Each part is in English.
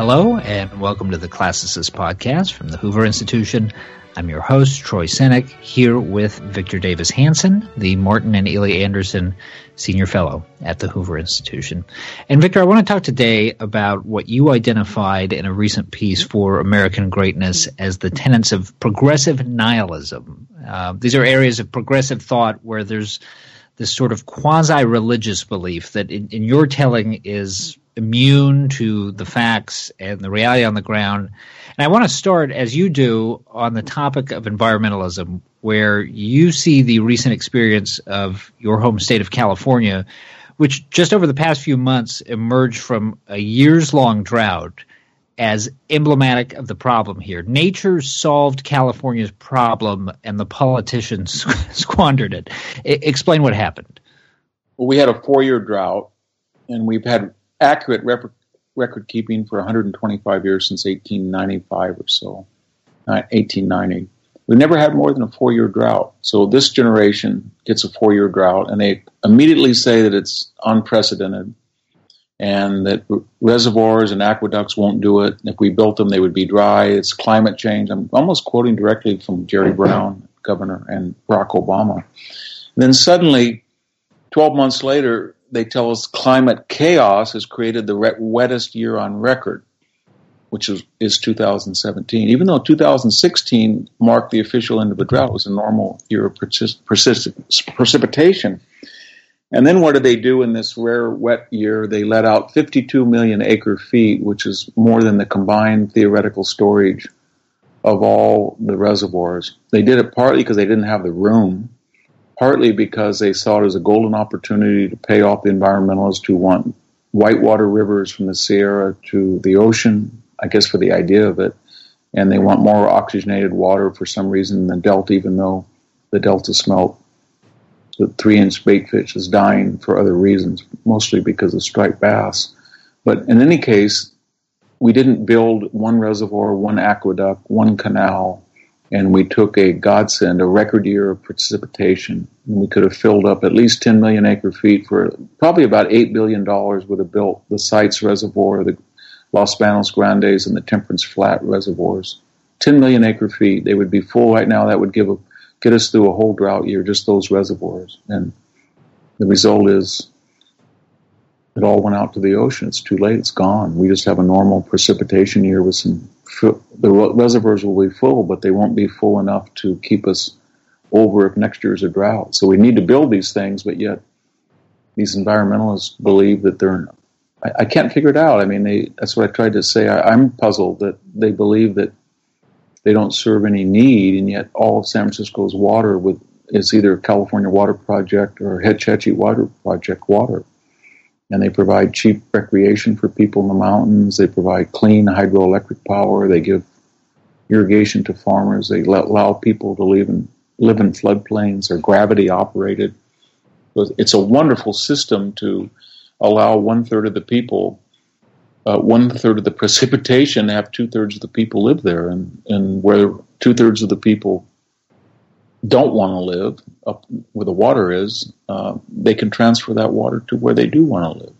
Hello, and welcome to the Classicist Podcast from the Hoover Institution. I'm your host, Troy Senik, here with Victor Davis Hanson, the Martin and Illie Anderson Senior Fellow at the Hoover Institution. And Victor, I want to talk today about what you identified in a recent piece for American Greatness as the tenets of progressive nihilism. Uh, these are areas of progressive thought where there's this sort of quasi religious belief that in, in your telling is immune to the facts and the reality on the ground. And I want to start, as you do, on the topic of environmentalism, where you see the recent experience of your home state of California, which just over the past few months emerged from a years long drought as emblematic of the problem here. Nature solved California's problem and the politicians squandered it. I- explain what happened. Well, we had a four year drought, and we've had accurate rep- record keeping for 125 years since 1895 or so, uh, 1890. We've never had more than a four year drought. So this generation gets a four year drought, and they immediately say that it's unprecedented and that reservoirs and aqueducts won't do it. If we built them, they would be dry. It's climate change. I'm almost quoting directly from Jerry Brown, governor, and Barack Obama. And then suddenly, 12 months later, they tell us climate chaos has created the wettest year on record, which is, is 2017. Even though 2016 marked the official end of the drought, it was a normal year of persist, persist, precipitation. And then what did they do in this rare wet year? They let out 52 million acre feet, which is more than the combined theoretical storage of all the reservoirs. They did it partly because they didn't have the room partly because they saw it as a golden opportunity to pay off the environmentalists who want whitewater rivers from the Sierra to the ocean, I guess for the idea of it. And they want more oxygenated water for some reason the Delta, even though the Delta smelt, the three inch baitfish is dying for other reasons, mostly because of striped bass. But in any case, we didn't build one reservoir, one aqueduct, one canal, and we took a godsend, a record year of precipitation. And we could have filled up at least 10 million acre feet for probably about $8 billion would have built the Sites Reservoir, the Los Banos Grandes, and the Temperance Flat reservoirs. 10 million acre feet, they would be full right now. That would give a, get us through a whole drought year, just those reservoirs. And the result is it all went out to the ocean. It's too late. It's gone. We just have a normal precipitation year with some the reservoirs will be full, but they won't be full enough to keep us over if next year's a drought. So we need to build these things, but yet these environmentalists believe that they're. I, I can't figure it out. I mean, they, that's what I tried to say. I, I'm puzzled that they believe that they don't serve any need, and yet all of San Francisco's water with is either California Water Project or Hetch Hetchy Water Project water and they provide cheap recreation for people in the mountains. They provide clean hydroelectric power. They give irrigation to farmers. They let, allow people to live in live in floodplains. They're gravity operated. It's a wonderful system to allow one third of the people, uh, one third of the precipitation, have two thirds of the people live there, and and where two thirds of the people don't want to live up where the water is, uh, they can transfer that water to where they do want to live.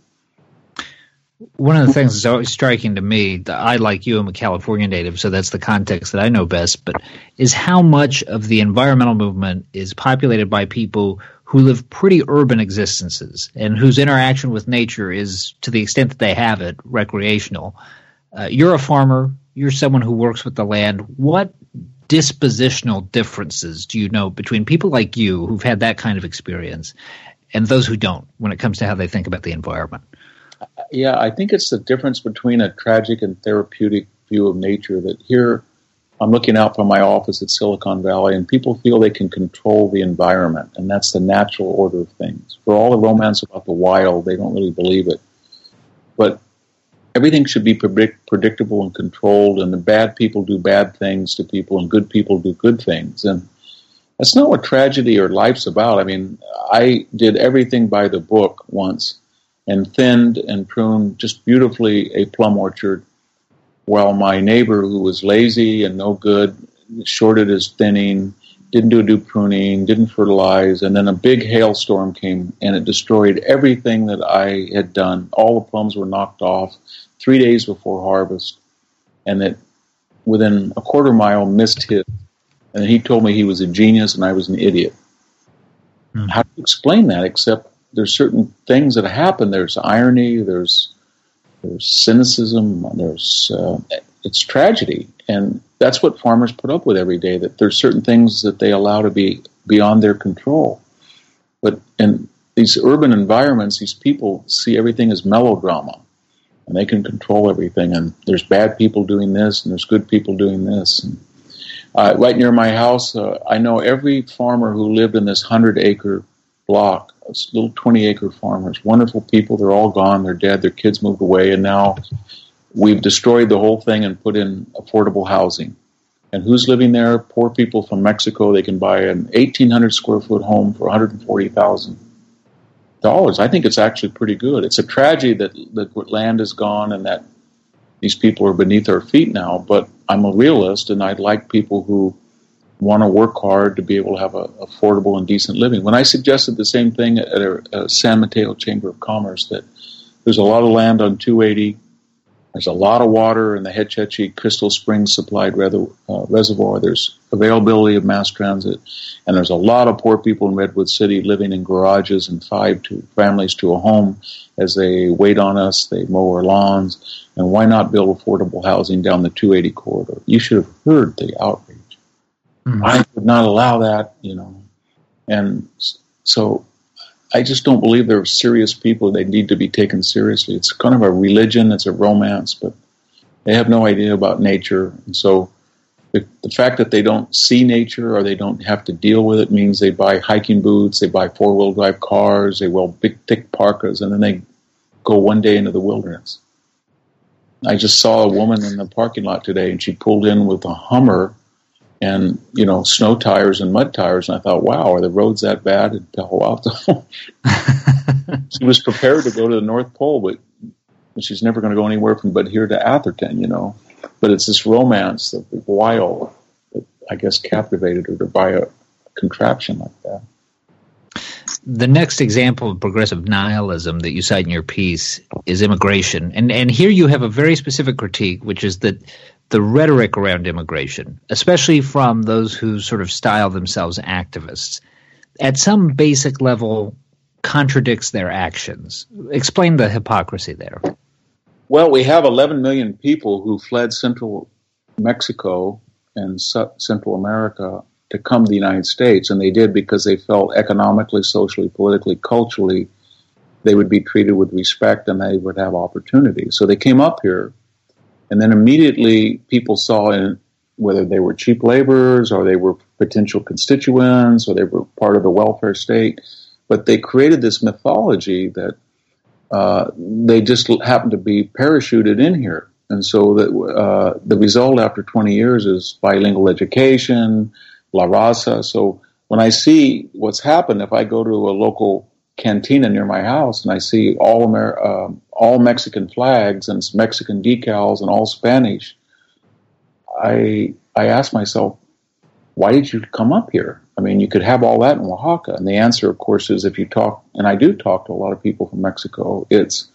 One of the things that's always striking to me, that I like you, I'm a California native, so that's the context that I know best, but is how much of the environmental movement is populated by people who live pretty urban existences and whose interaction with nature is, to the extent that they have it, recreational. Uh, you're a farmer, you're someone who works with the land. What dispositional differences do you know between people like you who've had that kind of experience and those who don't when it comes to how they think about the environment? Yeah, I think it's the difference between a tragic and therapeutic view of nature that here I'm looking out from my office at Silicon Valley and people feel they can control the environment and that's the natural order of things. For all the romance about the wild, they don't really believe it. But everything should be predict- predictable and controlled, and the bad people do bad things to people, and good people do good things. And that's not what tragedy or life's about. I mean, I did everything by the book once and thinned and pruned just beautifully a plum orchard while my neighbor, who was lazy and no good, shorted his thinning, didn't do, do pruning, didn't fertilize, and then a big hailstorm came and it destroyed everything that I had done. All the plums were knocked off. three days before harvest, and that within a quarter mile missed his. And he told me he was a genius and I was an idiot. Hmm. How do you explain that? Except there's certain things that happen. There's irony. There's there's cynicism. There's uh, it's tragedy, and that's what farmers put up with every day. That there's certain things that they allow to be beyond their control. But in these urban environments, these people see everything as melodrama, and they can control everything. And there's bad people doing this, and there's good people doing this. And, uh, right near my house, uh, I know every farmer who lived in this hundred acre block, little twenty acre farmers, wonderful people. They're all gone. They're dead. Their kids moved away, and now we've destroyed the whole thing and put in affordable housing. And who's living there? Poor people from Mexico. They can buy an 1,800 square foot home for 140,000 dollars. I think it's actually pretty good. It's a tragedy that that land is gone and that these people are beneath our feet now. But I'm a realist, and I'd like people who want to work hard to be able to have a affordable and decent living. When I suggested the same thing at a, a San Mateo Chamber of Commerce, that there's a lot of land on 280 there's a lot of water in the Hetch Hetchy Crystal Springs supplied uh, reservoir. There's availability of mass transit, and there's a lot of poor people in Redwood City living in garages and five to families to a home as they wait on us. They mow our lawns, and why not build affordable housing down the 280 corridor? You should have heard the outrage. Mm-hmm. I would not allow that, you know, and so I just don't believe they're serious people. They need to be taken seriously. It's kind of a religion. It's a romance, but they have no idea about nature. And so the, the fact that they don't see nature or they don't have to deal with it means they buy hiking boots, they buy four wheel drive cars, they wear big thick parkas, and then they go one day into the wilderness. I just saw a woman in the parking lot today and she pulled in with a Hummer and you know snow tires and mud tires and i thought wow are the roads that bad in palo alto? She was prepared to go to the north pole but she's never going to go anywhere from but here to atherton you know? But it's this romance of the wild that i guess captivated her to buy a contraption like that. The next example of progressive nihilism that you cite in your piece is immigration. And and here you have a very specific critique which is that the rhetoric around immigration, especially from those who sort of style themselves activists, at some basic level contradicts their actions. Explain the hypocrisy there. Well, we have 11 million people who fled central Mexico and Central America to come to the United States, and they did because they felt economically, socially, politically, culturally, they would be treated with respect and they would have opportunities. So they came up here and then immediately people saw in whether they were cheap laborers or they were potential constituents or they were part of the welfare state, but they created this mythology that uh, they just happened to be parachuted in here. And so uh, the result after 20 years is bilingual education, La Raza. So when I see what's happened, if I go to a local cantina near my house and I see all Amer- uh, all Mexican flags and Mexican decals and all Spanish, I I ask myself, why did you come up here? I mean, you could have all that in Oaxaca. And the answer, of course, is if you talk, and I do talk to a lot of people from Mexico, it's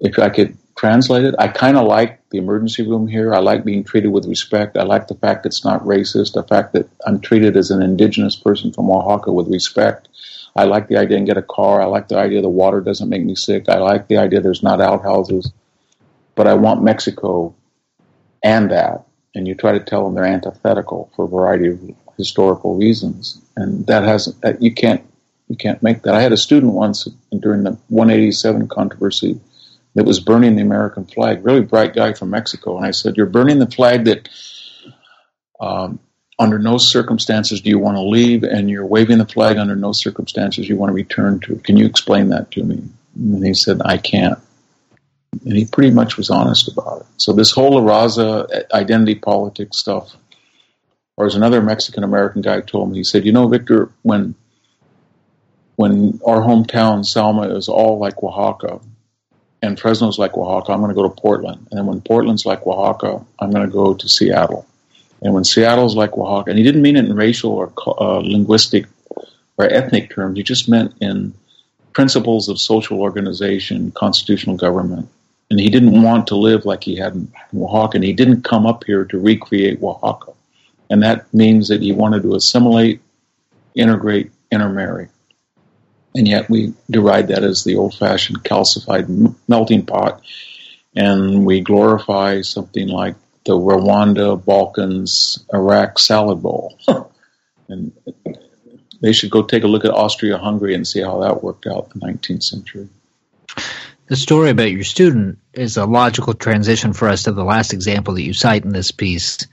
if I could translate it, I kind of like the emergency room here. I like being treated with respect. I like the fact it's not racist, the fact that I'm treated as an indigenous person from Oaxaca with respect. I like the idea and get a car. I like the idea the water doesn't make me sick. I like the idea there's not outhouses. But I want Mexico and that. And you try to tell them they're antithetical for a variety of historical reasons. And that hasn't you can't you can't make that. I had a student once during the 187 controversy that was burning the American flag. Really bright guy from Mexico, and I said, "You're burning the flag that um, under no circumstances do you want to leave, and you're waving the flag under no circumstances you want to return to. Can you explain that to me? And he said, I can't. And he pretty much was honest about it. So this whole La Raza identity politics stuff, or as another Mexican American guy told me, he said, you know, Victor, when when our hometown Selma is all like Oaxaca, and Fresno's like Oaxaca, I'm going to go to Portland. And then when Portland's like Oaxaca, I'm going to go to Seattle. And when Seattle's like Oaxaca, and he didn't mean it in racial or uh, linguistic or ethnic terms, he just meant in principles of social organization, constitutional government, and he didn't want to live like he had in Oaxaca, and he didn't come up here to recreate Oaxaca. And that means that he wanted to assimilate, integrate, intermarry. And yet we deride that as the old fashioned calcified melting pot, and we glorify something like the Rwanda, Balkans, Iraq salad bowl. and they should go take a look at Austria Hungary and see how that worked out in the 19th century. The story about your student is a logical transition for us to the last example that you cite in this piece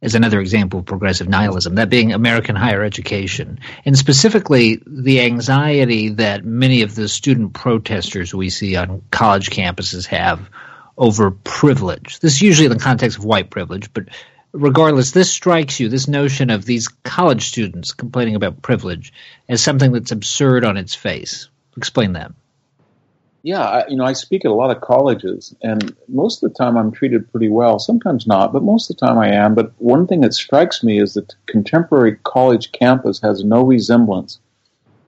as another example of progressive nihilism, that being American higher education, and specifically the anxiety that many of the student protesters we see on college campuses have over privilege. This is usually in the context of white privilege, but regardless, this strikes you, this notion of these college students complaining about privilege, as something that's absurd on its face. Explain that. Yeah, I, you know, I speak at a lot of colleges, and most of the time I'm treated pretty well. Sometimes not, but most of the time I am. But one thing that strikes me is that contemporary college campus has no resemblance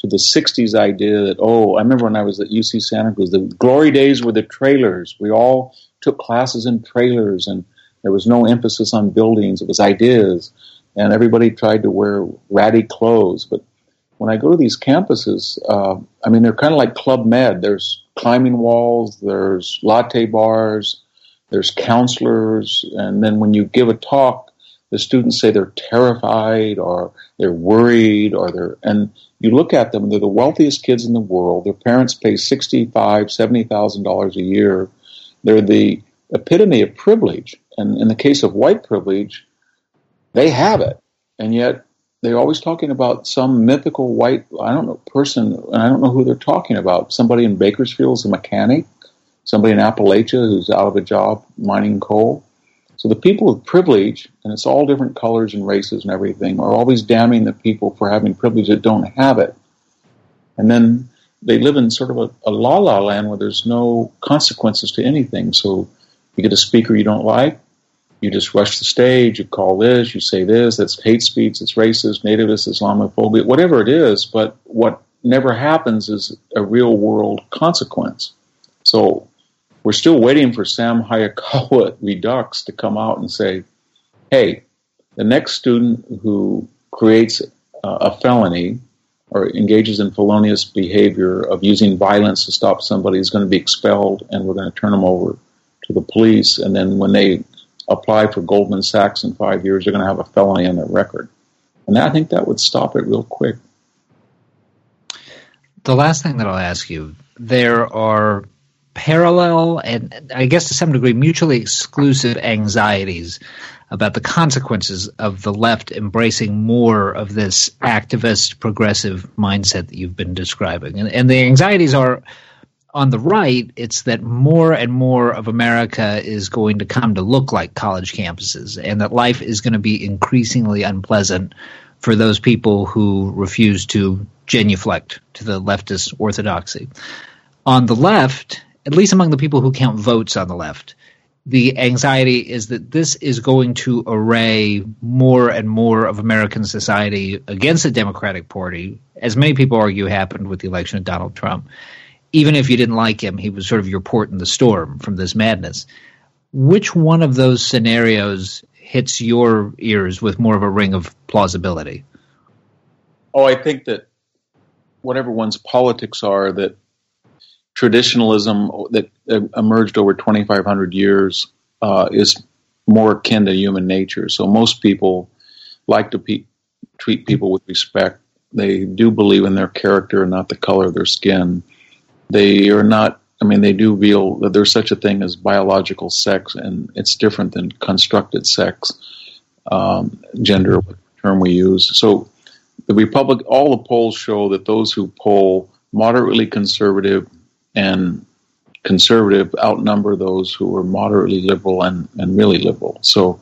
to the 60s idea that, oh, I remember when I was at UC Santa Cruz, the glory days were the trailers. We all took classes in trailers, and there was no emphasis on buildings. It was ideas, and everybody tried to wear ratty clothes. But when I go to these campuses, uh, I mean, they're kind of like Club Med. There's climbing walls, there's latte bars, there's counselors, and then when you give a talk, the students say they're terrified or they're worried or they're and you look at them they're the wealthiest kids in the world. Their parents pay sixty five seventy thousand dollars a year. They're the epitome of privilege. And in the case of white privilege they have it. And yet they're always talking about some mythical white, I don't know, person, and I don't know who they're talking about. Somebody in Bakersfield is a mechanic, somebody in Appalachia who's out of a job mining coal. So the people with privilege, and it's all different colors and races and everything, are always damning the people for having privilege that don't have it. And then they live in sort of a, a la la land where there's no consequences to anything. So you get a speaker you don't like, you just rush the stage, you call this, you say this, that's hate speech, it's racist, nativist, Islamophobia, whatever it is, but what never happens is a real world consequence. So we're still waiting for Sam Hayakawa Redux to come out and say, hey, the next student who creates uh, a felony or engages in felonious behavior of using violence to stop somebody is going to be expelled and we're going to turn them over to the police. And then when they apply for Goldman Sachs in five years, they're going to have a felony on their record. And I think that would stop it real quick. The last thing that I'll ask you there are parallel and I guess to some degree mutually exclusive anxieties about the consequences of the left embracing more of this activist progressive mindset that you've been describing. And, and the anxieties are on the right, it's that more and more of America is going to come to look like college campuses, and that life is going to be increasingly unpleasant for those people who refuse to genuflect to the leftist orthodoxy. On the left, at least among the people who count votes on the left, the anxiety is that this is going to array more and more of American society against the Democratic Party, as many people argue happened with the election of Donald Trump even if you didn't like him, he was sort of your port in the storm from this madness. Which one of those scenarios hits your ears with more of a ring of plausibility? Oh, I think that whatever one's politics are, that traditionalism that emerged over 2,500 years uh, is more akin to human nature. So most people like to pe- treat people with respect. They do believe in their character and not the color of their skin. They are not. I mean, they do feel that there's such a thing as biological sex, and it's different than constructed sex, um, gender term we use. So, the Republic, all the polls show that those who poll moderately conservative and conservative outnumber those who are moderately liberal and, and really liberal. So,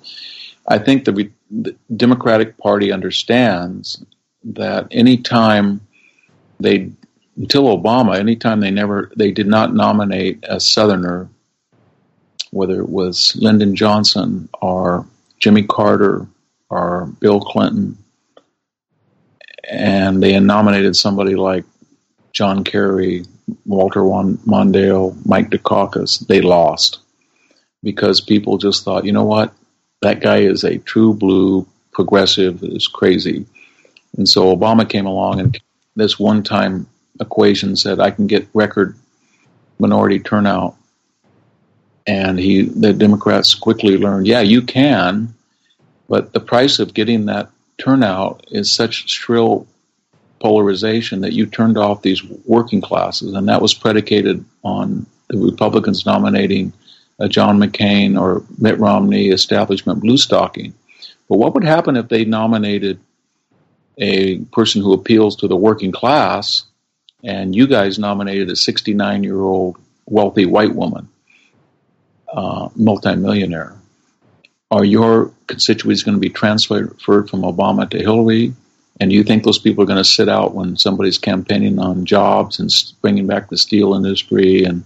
I think the, the Democratic Party understands that any time they until Obama, anytime they never they did not nominate a Southerner, whether it was Lyndon Johnson or Jimmy Carter or Bill Clinton, and they nominated somebody like John Kerry Walter Mondale, Mike Dukakis, they lost because people just thought, you know what, that guy is a true blue progressive, is crazy. And so Obama came along and this one time equation said, I can get record minority turnout. And he, the Democrats quickly learned, yeah, you can, but the price of getting that turnout is such shrill polarization that you turned off these working classes, and that was predicated on the Republicans nominating uh, John McCain or Mitt Romney, establishment bluestocking. But what would happen if they nominated a person who appeals to the working class, and you guys nominated a 69 year old wealthy white woman, uh, multimillionaire? Are your constituents going to be transferred from Obama to Hillary? And you think those people are going to sit out when somebody's campaigning on jobs and bringing back the steel industry and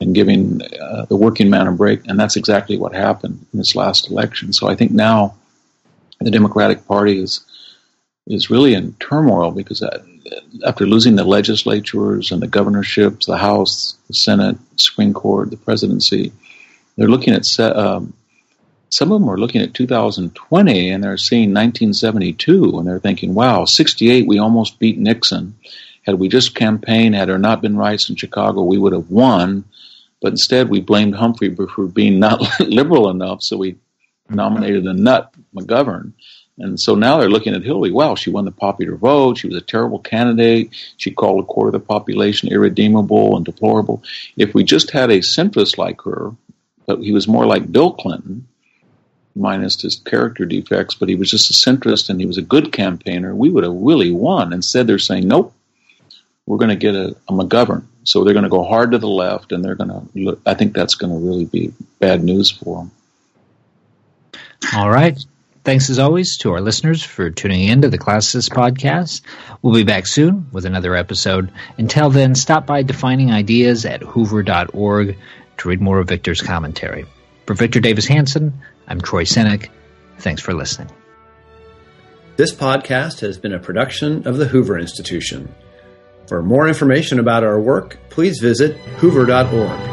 and giving uh, the working man a break? And that's exactly what happened in this last election. So I think now the Democratic Party is is really in turmoil because uh, after losing the legislatures and the governorships, the House, the Senate, Supreme Court, the presidency, they're looking at um, some of them are looking at 2020 and they're seeing 1972 and they're thinking, wow, 68, we almost beat Nixon. Had we just campaigned, had there not been riots in Chicago, we would have won. But instead, we blamed Humphrey for being not liberal enough, so we nominated the nut McGovern. And so now they're looking at Hillary. Wow, she won the popular vote. She was a terrible candidate. She called a quarter of the population irredeemable and deplorable. If we just had a centrist like her, but he was more like Bill Clinton, minus his character defects, but he was just a centrist and he was a good campaigner, we would have really won. Instead, they're saying, nope, we're going to get a, a McGovern. So they're going to go hard to the left, and they're going to. I think that's going to really be bad news for them. All right. Thanks as always to our listeners for tuning in to the Classicist podcast. We'll be back soon with another episode. Until then, stop by defining ideas at hoover.org to read more of Victor's commentary. For Victor Davis Hanson, I'm Troy Senik. Thanks for listening. This podcast has been a production of the Hoover Institution. For more information about our work, please visit hoover.org.